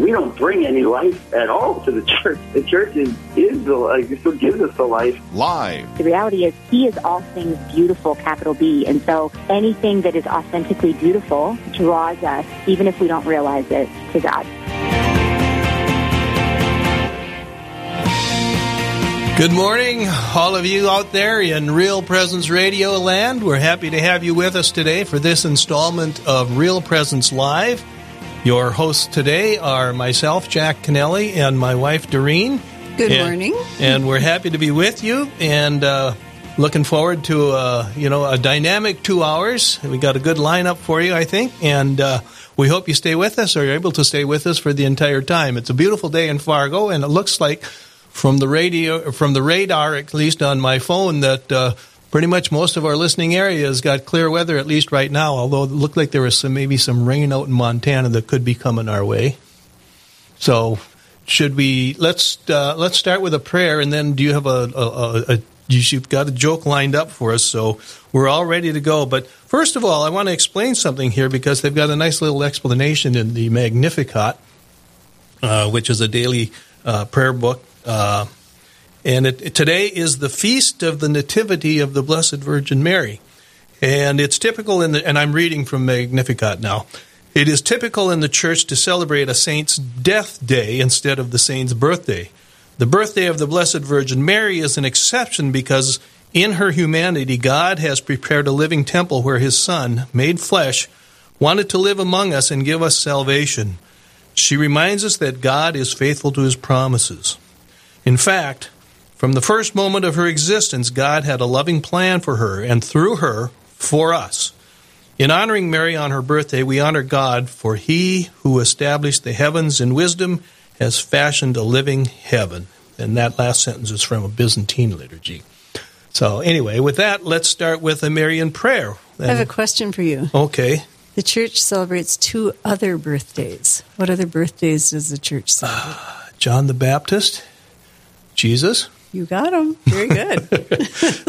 We don't bring any life at all to the church. The church is, is the life. It still gives us the life. Live. The reality is, He is all things beautiful, capital B. And so anything that is authentically beautiful draws us, even if we don't realize it, to God. Good morning, all of you out there in Real Presence Radio land. We're happy to have you with us today for this installment of Real Presence Live. Your hosts today are myself, Jack Kennelly, and my wife, Doreen. Good And- morning. And we're happy to be with you and uh, looking forward to uh, you know a dynamic two hours. We got a good lineup for you, I think, and uh, we hope you stay with us or you're able to stay with us for the entire time. It's a beautiful day in Fargo, and it looks like from the radio, from the radar, at least on my phone, that. Pretty much most of our listening areas got clear weather, at least right now. Although it looked like there was some maybe some rain out in Montana that could be coming our way. So, should we let's uh, let's start with a prayer, and then do you have a, a, a, a you've got a joke lined up for us, so we're all ready to go. But first of all, I want to explain something here because they've got a nice little explanation in the Magnificat, uh, which is a daily uh, prayer book. Uh, and it, today is the feast of the Nativity of the Blessed Virgin Mary. And it's typical in the, and I'm reading from Magnificat now. It is typical in the church to celebrate a saint's death day instead of the saint's birthday. The birthday of the Blessed Virgin Mary is an exception because in her humanity, God has prepared a living temple where his Son, made flesh, wanted to live among us and give us salvation. She reminds us that God is faithful to his promises. In fact, from the first moment of her existence, God had a loving plan for her and through her for us. In honoring Mary on her birthday, we honor God, for he who established the heavens in wisdom has fashioned a living heaven. And that last sentence is from a Byzantine liturgy. So, anyway, with that, let's start with a Marian prayer. I have a question for you. okay. The church celebrates two other birthdays. What other birthdays does the church celebrate? Ah, John the Baptist, Jesus. You got them. Very good.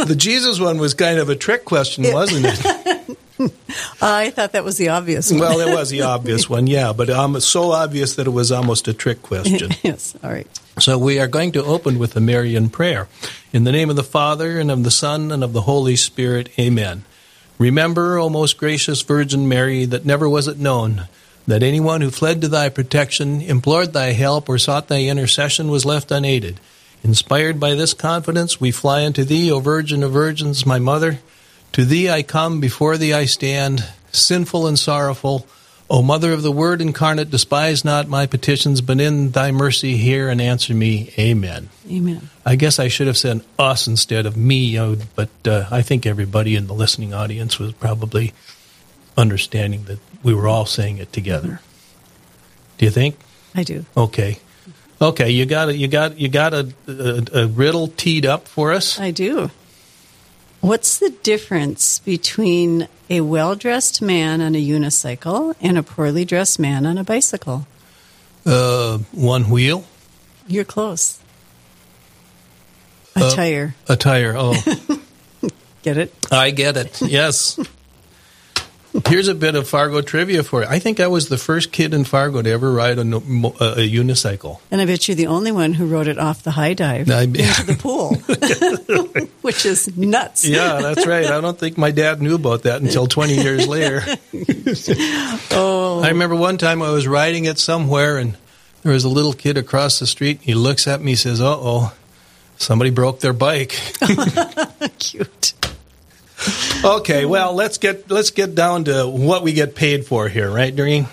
The Jesus one was kind of a trick question, wasn't it? I thought that was the obvious one. Well, it was the obvious one, yeah, but um, so obvious that it was almost a trick question. yes. All right. So we are going to open with a Marian prayer. In the name of the Father, and of the Son, and of the Holy Spirit, amen. Remember, O most gracious Virgin Mary, that never was it known that anyone who fled to thy protection, implored thy help, or sought thy intercession was left unaided. Inspired by this confidence, we fly unto thee, O Virgin of Virgins, my Mother. To thee I come, before thee I stand, sinful and sorrowful. O Mother of the Word incarnate, despise not my petitions, but in thy mercy hear and answer me. Amen. Amen. I guess I should have said us instead of me, but uh, I think everybody in the listening audience was probably understanding that we were all saying it together. Do you think? I do. Okay. Okay, you got a, you got you got a, a, a riddle teed up for us. I do. What's the difference between a well dressed man on a unicycle and a poorly dressed man on a bicycle? Uh, one wheel, You're close. A Uh, tire. a tire. Oh, Get it? I get it. Yes. Here's a bit of Fargo trivia for you. I think I was the first kid in Fargo to ever ride a, a, a unicycle. And I bet you're the only one who rode it off the high dive I- into the pool, which is nuts. Yeah, that's right. I don't think my dad knew about that until 20 years later. Oh, I remember one time I was riding it somewhere and there was a little kid across the street. And he looks at me, and says, "Uh oh, somebody broke their bike." cute. Okay, well let's get let's get down to what we get paid for here, right, Doreen?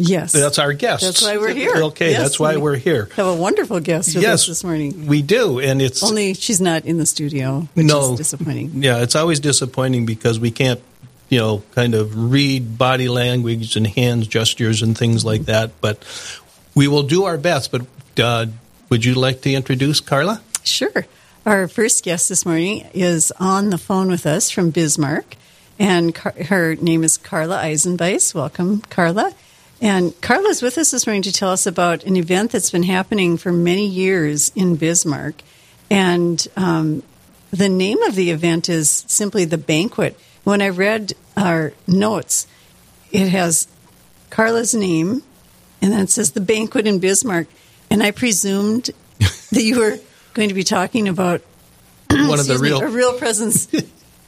Yes. That's our guests. That's why we're here. Okay, Yes, that's why we we're here. have a wonderful guest with Yes, us this morning. We do, and it's Only she's not in the studio, which no is disappointing. Yeah, it's always disappointing because we can't, you know, kind of read body language and hands gestures and things like that. But we will do our best. But uh, would you like to introduce Carla? Sure. Our first guest this morning is on the phone with us from Bismarck, and Car- her name is Carla Eisenbeis. Welcome, Carla. And Carla's with us this morning to tell us about an event that's been happening for many years in Bismarck. And um, the name of the event is simply The Banquet. When I read our notes, it has Carla's name, and then it says The Banquet in Bismarck. And I presumed that you were going to be talking about One of the excuse me, a real presence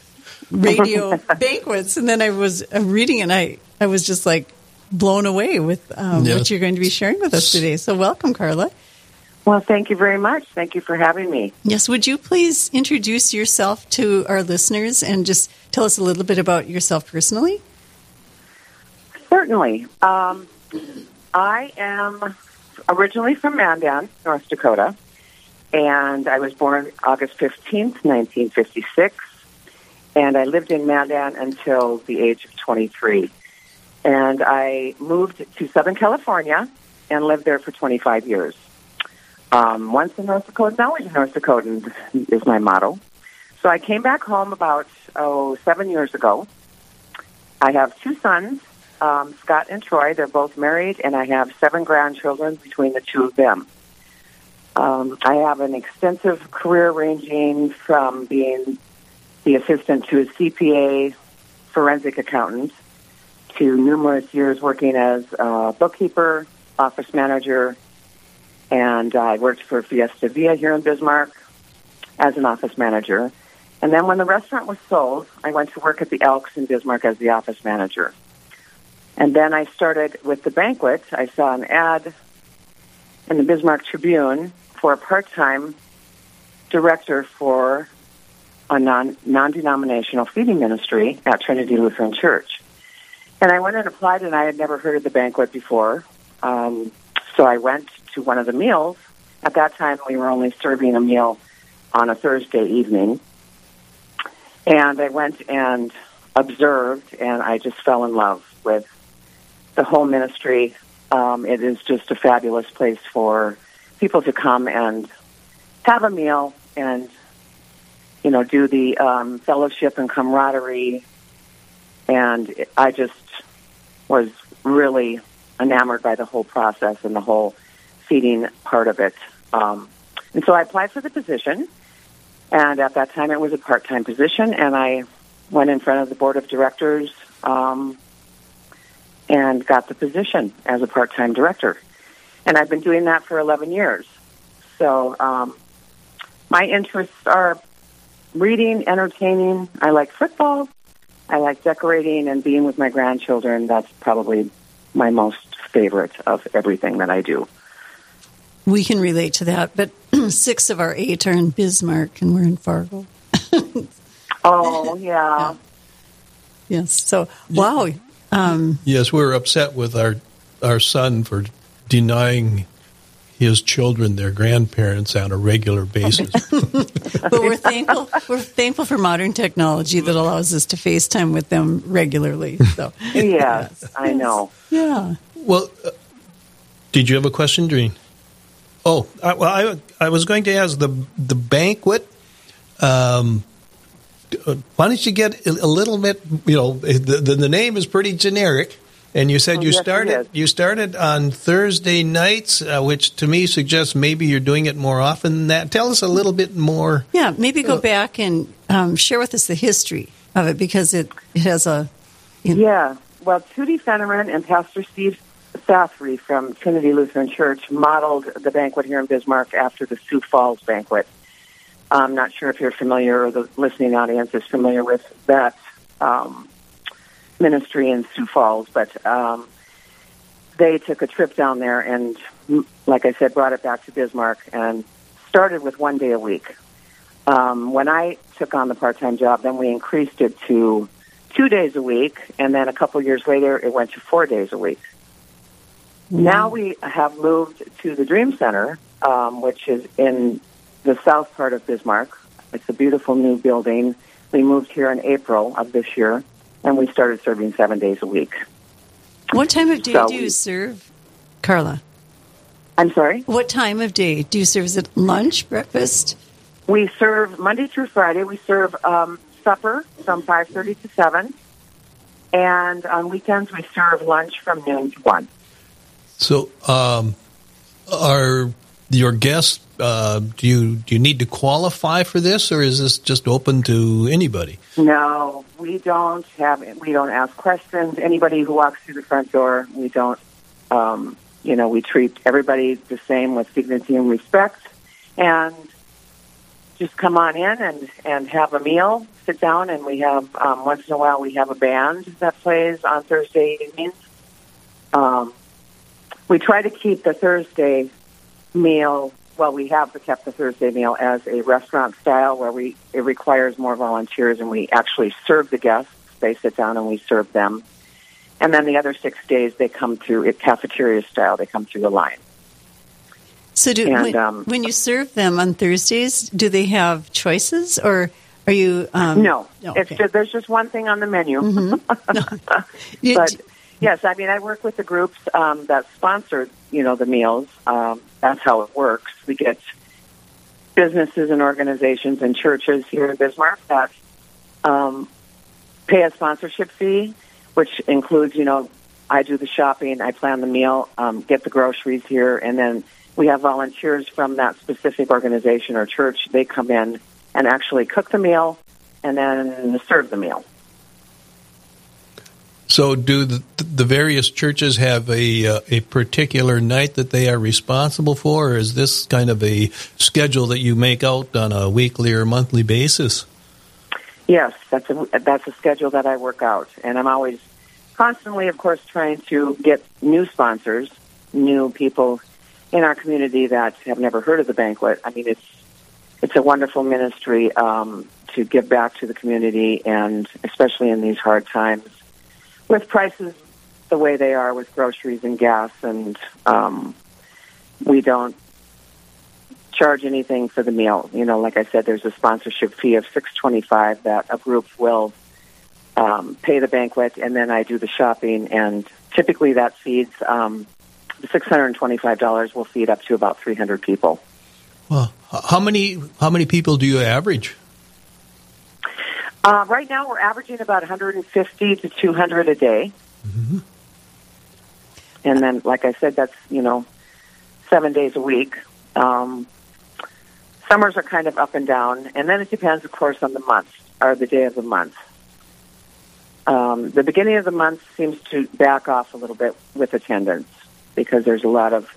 radio banquets. And then I was uh, reading and I, I was just like blown away with um, Yeah. what you're going to be sharing with us today. So welcome, Carla. Well, thank you very much. Thank you for having me. Yes, would you please introduce yourself to our listeners and just tell us a little bit about yourself personally? Certainly. Um, I am originally from Mandan, North Dakota, and I was born August 15th, 1956, and I lived in Mandan until the age of 23. And I moved to Southern California and lived there for 25 years. Um, once in North Dakota, always in North Dakota is my motto. So I came back home about, oh, seven years ago. I have two sons, um, Scott and Troy. They're both married, and I have seven grandchildren between the two of them. Um, I have an extensive career ranging from being the assistant to a CPA, forensic accountant, to numerous years working as a bookkeeper, office manager, and I worked for Fiesta Villa here in Bismarck as an office manager. And then when the restaurant was sold, I went to work at the Elks in Bismarck as the office manager. And then I started with the banquet. I saw an ad in the Bismarck Tribune for a part-time director for a non non-denominational feeding ministry at Trinity Lutheran Church. And I went and applied, and I had never heard of the banquet before. Um, so I went to one of the meals. At that time, we were only serving a meal on a Thursday evening. And I went and observed, and I just fell in love with the whole ministry. Um, it is just a fabulous place for people to come and have a meal and, you know, do the um, fellowship and camaraderie. And I just was really enamored by the whole process and the whole feeding part of it. Um, and so I applied for the position. And at that time, it was a part-time position, and I went in front of the board of directors um, and got the position as a part-time director. And I've been doing that for 11 years. So um, my interests are reading, entertaining. I like football. I like decorating and being with my grandchildren. That's probably my most favorite of everything that I do. We can relate to that, but six of our eight are in Bismarck and we're in Fargo. Oh, yeah. Yes. So, wow. Um, Yes, we're upset with our our son for denying his children their grandparents on a regular basis. but we're thankful. We're thankful for modern technology that allows us to FaceTime with them regularly. So, Yes, I know. yeah. well, uh, did you have a question, Doreen? Oh, I, well, I, I was going to ask the the banquet. Um, uh, why don't you get a, a little bit? You know, the, the the name is pretty generic, and you said Oh, you yes, started you started on Thursday nights, uh, which to me suggests maybe you're doing it more often than that. Tell us a little bit more. Yeah, maybe go back and um, share with us the history of it because it, it has a. Yeah. Well, Tootie Fenneman and Pastor Steve Sathry from Trinity Lutheran Church modeled the banquet here in Bismarck after the Sioux Falls banquet. I'm not sure if you're familiar or the listening audience is familiar with that um, ministry in Sioux Falls, but um, they took a trip down there and, like I said, brought it back to Bismarck and started with one day a week. Um, when I took on the part-time job, then we increased it to two days a week, and then a couple years later, it went to four days a week. Now we have moved to the Dream Center, um, which is in the south part of Bismarck. It's a beautiful new building. We moved here in April of this year, and we started serving seven days a week. What time of day So do you we- serve, Carla? I'm sorry? What time of day do you serve? Is it lunch, breakfast? We serve Monday through Friday. We serve um, supper from 5.30 to 7, and on weekends we serve lunch from noon to 1. So, um, are your guests? Uh, do you do you need to qualify for this, or is this just open to anybody? No, we don't have. We don't ask questions. Anybody who walks through the front door, we don't. Um, you know, we treat everybody the same with dignity and respect, and just come on in and and have a meal, sit down, and we have um, once in a while we have a band that plays on Thursday evenings. Um, we try to keep the Thursday meal. Well, we have the kept the Thursday meal as a restaurant style, where we it requires more volunteers, and we actually serve the guests. They sit down and we serve them, and then the other six days they come through it cafeteria style. They come through the line. So, do And, when, um, when you serve them on Thursdays, do they have choices, or are you? Um, No, no, it's okay. just, there's just one thing on the menu. You- but yes, I mean, I work with the groups um, that sponsor, you know, the meals. Um, that's how it works. We get businesses and organizations and churches here in Bismarck that um, pay a sponsorship fee, which includes, you know, I do the shopping, I plan the meal, um, get the groceries here, and then we have volunteers from that specific organization or church. They come in and actually cook the meal and then serve the meal. So, do the, the various churches have a uh, a particular night that they are responsible for, or is this kind of a schedule that you make out on a weekly or monthly basis? Yes, that's a that's a schedule that I work out, and I'm always constantly, of course, trying to get new sponsors, new people in our community that have never heard of the banquet. I mean, it's it's a wonderful ministry um, to give back to the community, and especially in these hard times, with prices the way they are with groceries and gas, and um, we don't charge anything for the meal. You know, like I said, there's a sponsorship fee of six twenty five that a group will um, pay the banquet, and then I do the shopping, and typically that feeds um, six hundred and twenty five dollars will feed up to about three hundred people. Well, how many how many people do you average? Uh, right now, we're averaging about 150 to 200 a day. And then, like I said, that's, you know, seven days a week. Um, summers are kind of up and down. And then it depends, of course, on the month or the day of the month. Um, the beginning of the month seems to back off a little bit with attendance because there's a lot of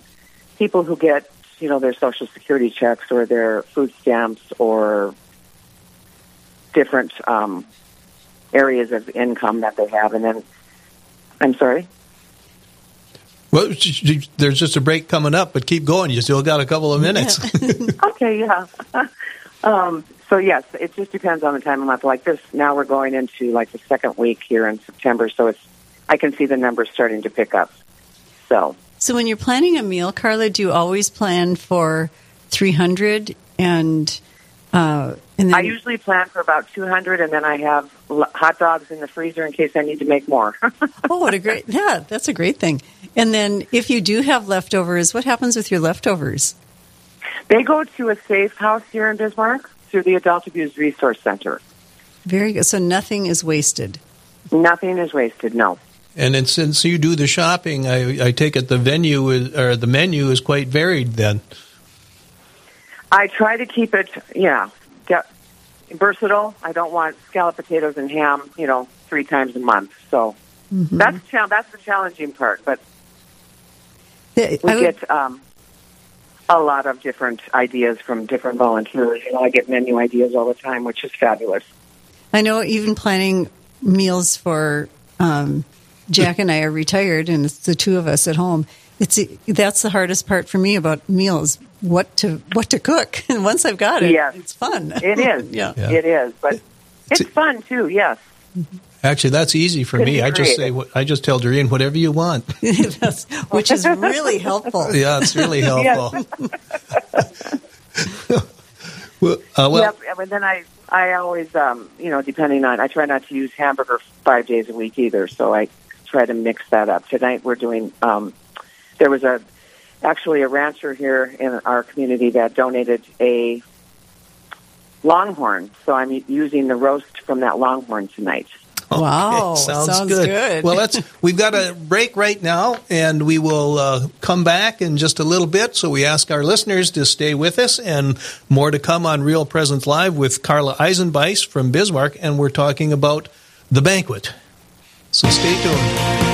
people who get, you know, their social security checks or their food stamps or different um, areas of income that they have. And then, I'm sorry? Well, j- j- there's just a break coming up, but keep going. You still got a couple of minutes. okay, yeah. um, so yes, it just depends on the time of month. Like this, now we're going into like the second week here in September, so it's I can see the numbers starting to pick up. So So when you're planning a meal, Carla, do you always plan for 300 and uh, and then I usually plan for about 200, and then I have hot dogs in the freezer in case I need to make more. oh, what a great yeah, that's a great thing. And then if you do have leftovers, what happens with your leftovers? they go to a safe house here in Bismarck through the Adult Abuse Resource Center. Very good. So nothing is wasted. Nothing is wasted. No. and then since you do the shopping, I, I take it the venue is, or the menu is quite varied. Then, I try to keep it, yeah, get versatile. I don't want scalloped potatoes and ham, you know, three times a month. So that's chal- that's the challenging part. But we would- get um, a lot of different ideas from different volunteers. You know, I get menu ideas all the time, which is fabulous. I know even planning meals for um, Jack and I are retired, and it's the two of us at home. It's that's the hardest part for me about meals. What to what to cook, and once I've got it, Yes. it's fun. It is, yeah. Yeah. it is, but it's fun too. Yes. actually, that's easy for me. I just say, I just tell Doreen whatever you want. Which is really helpful. yeah, it's really helpful. well, uh, well, yep. And then I, I always, um, you know, depending on, I try not to use hamburger five days a week either. So I try to mix that up. Tonight we're doing. Um, there was a actually a rancher here in our community that donated a longhorn. So I'm using the roast from that longhorn tonight. Wow, Okay, sounds good. Well, let's. We've got a break right now, and we will uh, come back in just a little bit. So we ask our listeners to stay with us, and more to come on Real Presence Live with Carla Eisenbeis from Bismarck, and we're talking about the banquet. So stay tuned.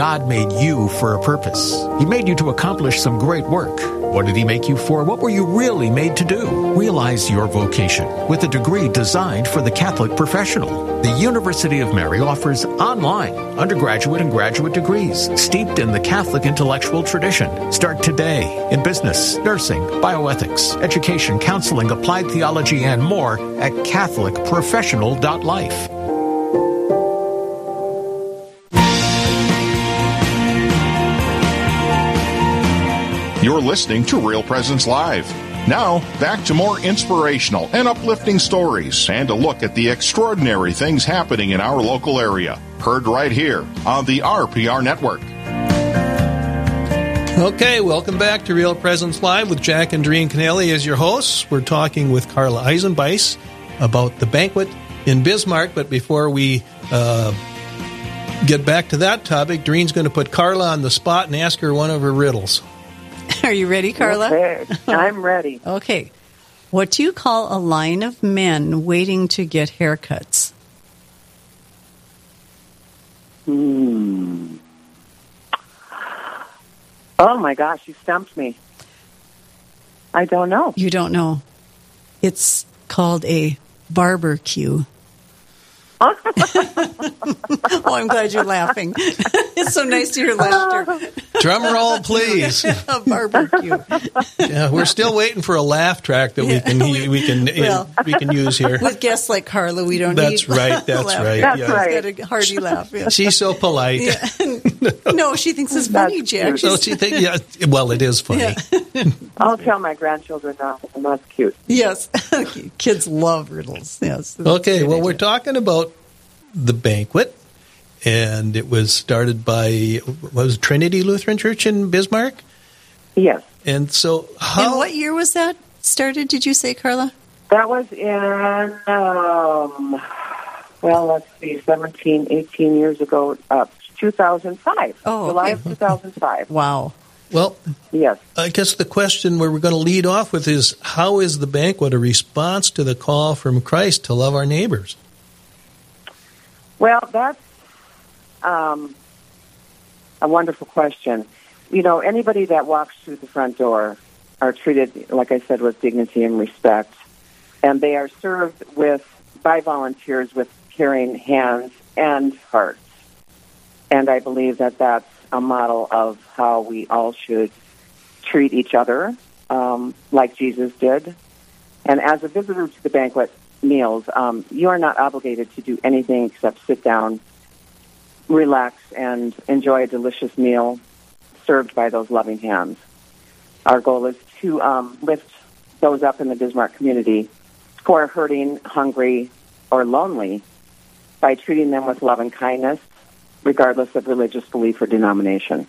God made you for a purpose. He made you to accomplish some great work. What did He make you for? What were you really made to do? Realize your vocation with a degree designed for the Catholic professional. The University of Mary offers online undergraduate and graduate degrees steeped in the Catholic intellectual tradition. Start today in business, nursing, bioethics, education, counseling, applied theology, and more at CatholicProfessional.life. You're listening to Real Presence Live. Now, back to more inspirational and uplifting stories and a look at the extraordinary things happening in our local area. Heard right here on the RPR Network. Okay, welcome back to Real Presence Live with Jack and Doreen Kennelly as your hosts. We're talking with Carla Eisenbeis about the banquet in Bismarck, but before we uh, get back to that topic, Doreen's going to put Carla on the spot and ask her one of her riddles. Are you ready, Carla? Okay. I'm ready. Okay. What do you call a line of men waiting to get haircuts? Hmm. Oh my gosh, you stumped me. I don't know. You don't know. It's called a barbecue. oh, I'm glad you're laughing. it's so nice to hear laughter. Drum roll, please. a barbecue. Yeah, we're still waiting for a laugh track that we can we can Well, we can use here. With guests like Carla, we don't That's need right, that's laugh. right, That's yeah. right. She's got a hearty laugh. Yeah. She's so polite. no, she thinks it's funny, That's Jack. So she think, yeah, well, it is funny. Yeah. I'll tell my grandchildren that. And that's cute. yes. Kids love riddles. Yes. Okay, well, we're talking about the banquet, and it was started by was Trinity Lutheran Church in Bismarck, Yes. and so how And what year was that started, did you say, Carla? That was in, um, well, let's see, 17, 18 years ago, uh, 2005. Oh, July okay. of 2005. Wow. well. Yes. I guess the question where we're going to lead off with is how is the banquet a response to the call from Christ to love our neighbors? Well, that's um, a wonderful question. You know, anybody that walks through the front door are treated, like I said, with dignity and respect, and they are served with by volunteers with caring hands and hearts. And I believe that that's a model of how we all should treat each other, um, like Jesus did. And as a visitor to the banquet, meals. Um, you are not obligated to do anything except sit down, relax, and enjoy a delicious meal served by those loving hands. Our goal is to um, lift those up in the Bismarck community who are hurting, hungry, or lonely by treating them with love and kindness, regardless of religious belief or denomination.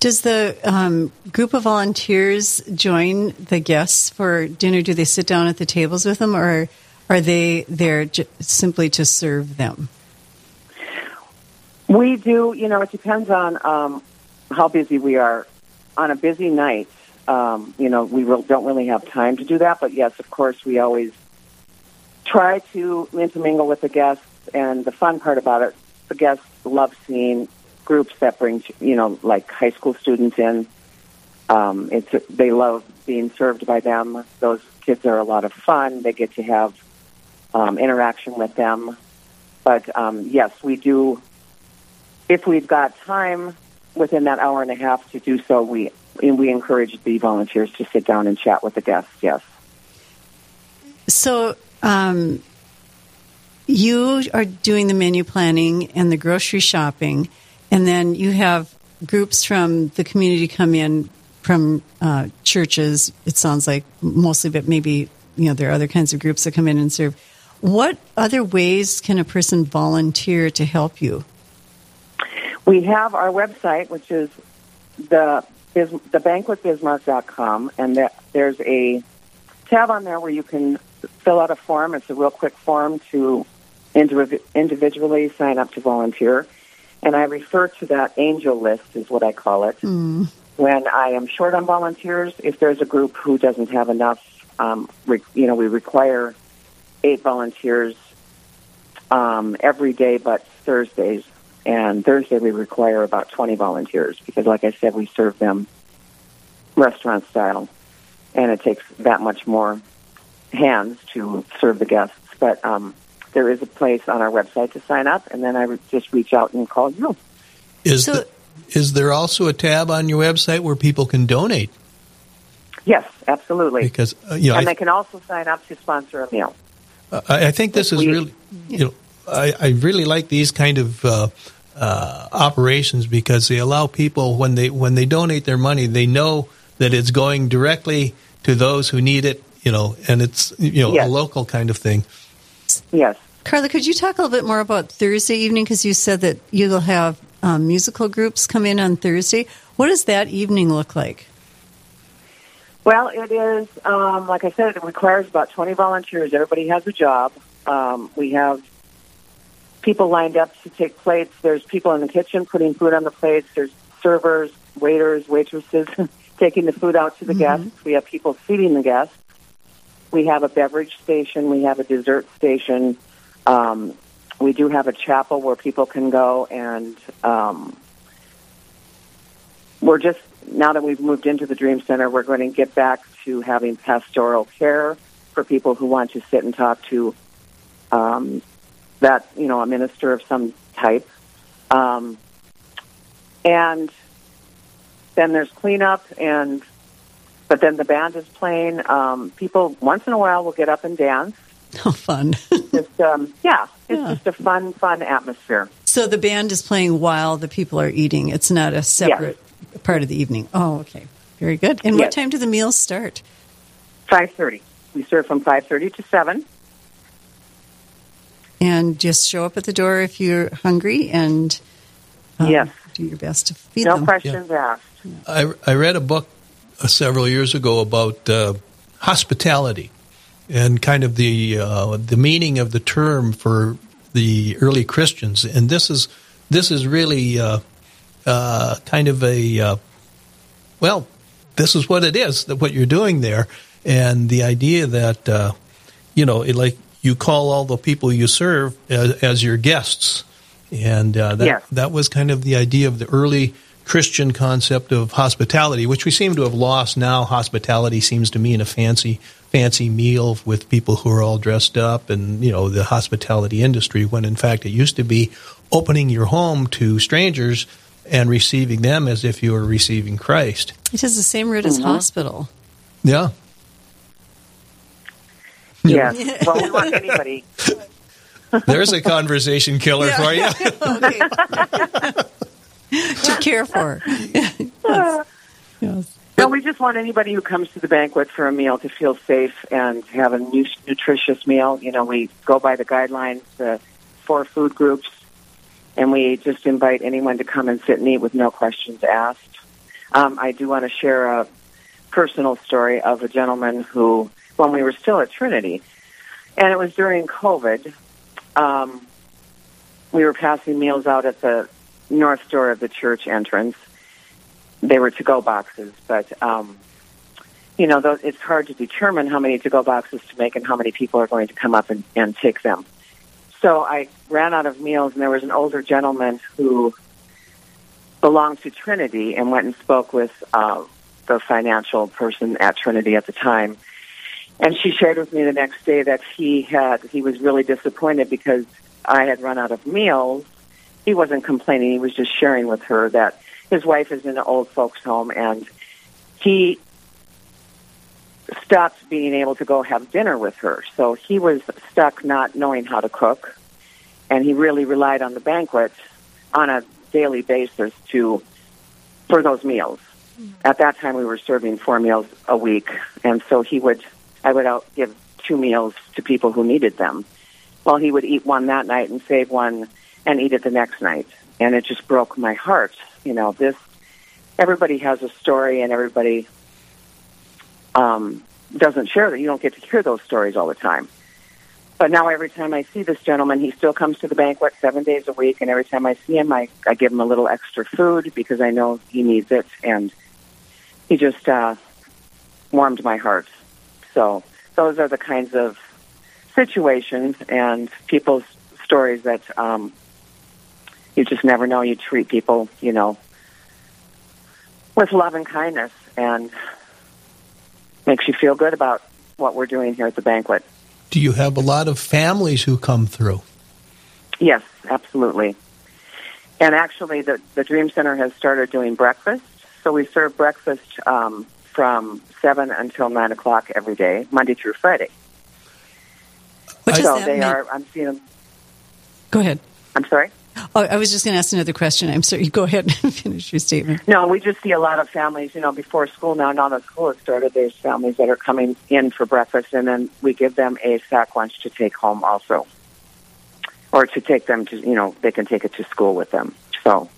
Does the um, group of volunteers join the guests for dinner? Do they sit down at the tables with them, or are they there j- simply to serve them? We do, you know, it depends on um, how busy we are. On a busy night, um, you know, we re- don't really have time to do that, but yes, of course, we always try to intermingle with the guests. And the fun part about it, the guests love seeing groups that bring, you know, like high school students in. Um, it's they love being served by them. Those kids are a lot of fun. They get to have um, interaction with them. But um, yes, we do. If we've got time within that hour and a half to do so, we we encourage the volunteers to sit down and chat with the guests. Yes. So um, you are doing the menu planning and the grocery shopping, and then you have groups from the community come in from uh, churches. It sounds like mostly, but maybe you know there are other kinds of groups that come in and serve. What other ways can a person volunteer to help you? We have our website, which is the is the banquetbismarck.com, and that there's a tab on there where you can fill out a form. It's a real quick form to indiv- individually sign up to volunteer. And I refer to that angel list, is what I call it. Mm. When I am short on volunteers, if there's a group who doesn't have enough, um, re- you know, we require eight volunteers um, every day but Thursdays. And Thursday we require about 20 volunteers because, like I said, we serve them restaurant style. And it takes that much more hands to serve the guests. But um, there is a place on our website to sign up, and then I re- just reach out and call you. Is the, is there also a tab on your website where people can donate? Yes, absolutely. Because uh, you know, and I, they can also sign up to sponsor a meal. I, I think this is We- really, you know, I, I really like these kind of uh, uh, operations because they allow people when they when they donate their money, they know that it's going directly to those who need it. You know, and it's you know Yes. a local kind of thing. Yes. Carla, could you talk a little bit more about Thursday evening? Because you said that you'll have um, musical groups come in on Thursday. What does that evening look like? Well, it is, um, like I said, it requires about 20 volunteers. Everybody has a job. Um, we have people lined up to take plates. There's people in the kitchen putting food on the plates. There's servers, waiters, waitresses taking the food out to the guests. We have people feeding the guests. We have a beverage station. We have a dessert station. Um, we do have a chapel where people can go and um, we're just now that we've moved into the Dream Center, we're going to get back to having pastoral care for people who want to sit and talk to um, that you know a minister of some type, um, and then there's cleanup and. But then the band is playing. Um, people once in a while will get up and dance. Oh, fun. Just um, yeah, it's Yeah. just a fun, fun atmosphere. So the band is playing while the people are eating. It's not a separate part of the evening. Oh, okay. Very good. And what time do the meals start? Five thirty. We serve from five thirty to seven. And just show up at the door if you're hungry and um, Yes. do your best to feed no them. questions asked. I, I read a book several years ago about uh, hospitality and kind of the uh, the meaning of the term for the early Christians, and this is this is really uh, uh, kind of a uh, well, this is what it is that what you're doing there, and the idea that uh, you know, it, like you call all the people you serve as, as your guests, and uh, that Yes. that was kind of the idea of the early Christian concept of hospitality, which we seem to have lost now. Hospitality seems to mean a fancy fancy meal with people who are all dressed up, and you know the hospitality industry. When in fact it used to be opening your home to strangers and receiving them as if you were receiving Christ. It has the same root as mm-hmm. hospital. Yeah. Yes. Well, we want anybody. There's a conversation killer for you. to care for. yes. No, we just want anybody who comes to the banquet for a meal to feel safe and have a nu- nutritious meal. You know, we go by the guidelines, the four food groups, and we just invite anyone to come and sit and eat with no questions asked. Um, I do want to share a personal story of a gentleman who, when we were still at Trinity, and it was during COVID, um, we were passing meals out at the north door of the church entrance. They were to-go boxes, but um, you know, those, it's hard to determine how many to-go boxes to make and how many people are going to come up and, and take them. So I ran out of meals, and there was an older gentleman who belonged to Trinity and went and spoke with uh, the financial person at Trinity at the time. And she shared with me the next day that he had he was really disappointed because I had run out of meals. He wasn't complaining; he was just sharing with her that his wife is in an old folks' home, and he stopped being able to go have dinner with her. So he was stuck not knowing how to cook, and he really relied on the banquet on a daily basis to for those meals. At that time, we were serving four meals a week, and so he would I would out give two meals to people who needed them. Well, he would eat one that night and save one and eat it the next night, and it just broke my heart. You know, this everybody has a story, and everybody um, doesn't share that. You don't get to hear those stories all the time. But now every time I see this gentleman, he still comes to the banquet seven days a week, and every time I see him, I, I give him a little extra food because I know he needs it, and he just uh, warmed my heart. So those are the kinds of situations and people's stories that um, you just never know. You treat people, you know, with love and kindness, and makes you feel good about what we're doing here at the banquet. Do you have a lot of families who come through? Yes, absolutely. And actually, the, the Dream Center has started doing breakfast. So we serve breakfast um, from 7 until 9 o'clock every day, Monday through Friday. What does so that they mean? are, I'm seeing them. Go ahead. I'm sorry? Oh, I was just going to ask another question. I'm sorry. Go ahead and finish your statement. No, we just see a lot of families, you know, before school now, now that school has started, there's families that are coming in for breakfast, and then we give them a sack lunch to take home also. Or to take them to, you know, they can take it to school with them. So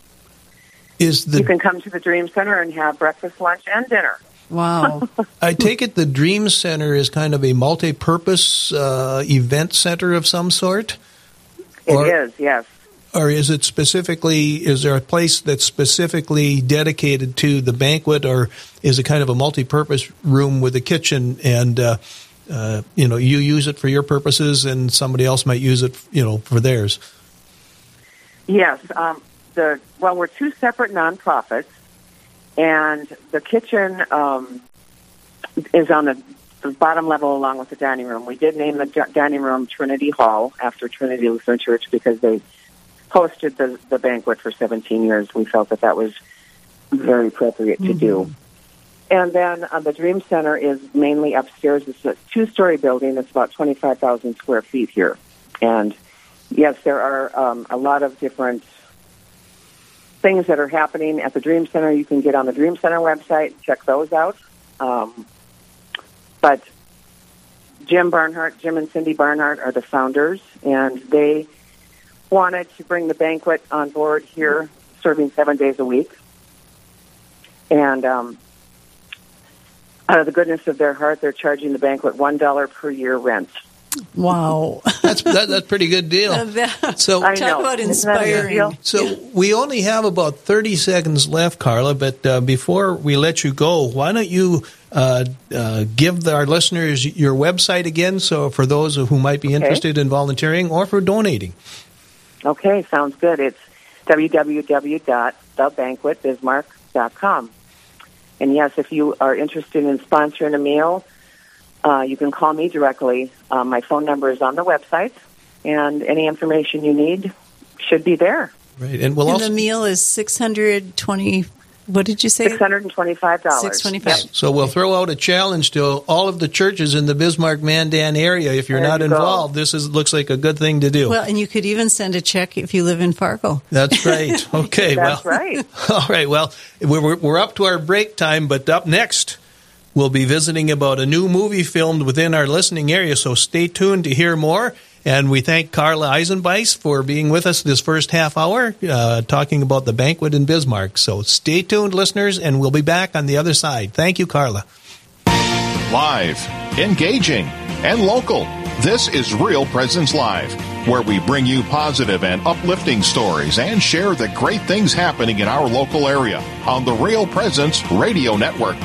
Is the you can come to the Dream Center and have breakfast, lunch, and dinner. Wow. I take it the Dream Center is kind of a multi-purpose uh, event center of some sort, It Or- is, yes. Or is it specifically? Is there a place that's specifically dedicated to the banquet, or is it kind of a multi-purpose room with a kitchen and? Uh, uh, you know, you use it for your purposes, and somebody else might use it, you know, for theirs. Yes. Um, the well, we're two separate nonprofits, and the kitchen um, is on the, the bottom level along with the dining room. We did name the dining room Trinity Hall after Trinity Lutheran Church because they hosted the, the banquet for 17 years. We felt that that was very appropriate to do. And then uh, the Dream Center is mainly upstairs. It's a two-story building. It's about 25,000 square feet here. And yes, there are um, a lot of different things that are happening at the Dream Center. You can get on the Dream Center website, check those out. Um, but Jim Barnhart, Jim and Cindy Barnhart are the founders, and they wanted to bring the banquet on board here, serving seven days a week. And um, out of the goodness of their heart, they're charging the banquet one dollar per year rent. Wow. That's that, that's a pretty good deal. So I Talk know. about Isn't that a good inspiring. So we only have about 30 seconds left, Carla, but uh, before we let you go, why don't you uh, uh, give our listeners your website again so for those who might be interested in volunteering or for donating? Okay, sounds good. It's www.thebanquetbismarck.com. And yes, if you are interested in sponsoring a meal, uh, you can call me directly. Uh, my phone number is on the website, and any information you need should be there. Right. And we'll and also the meal is 620 What did you say? Six hundred and twenty-five dollars. Six twenty-five. So we'll throw out a challenge to all of the churches in the Bismarck Mandan area. If you're There not you go. involved, this is looks like a good thing to do. Well, and you could even send a check if you live in Fargo. That's right. Okay. That's well, right. All right. Well, we're, we're up to our break time, but up next, we'll be visiting about a new movie filmed within our listening area. So stay tuned to hear more. And we thank Carla Eisenbeis for being with us this first half hour, uh, talking about the banquet in Bismarck. So stay tuned, listeners, and we'll be back on the other side. Thank you, Carla. Live, engaging, and local. This is Real Presence Live, where we bring you positive and uplifting stories and share the great things happening in our local area on the Real Presence Radio Network.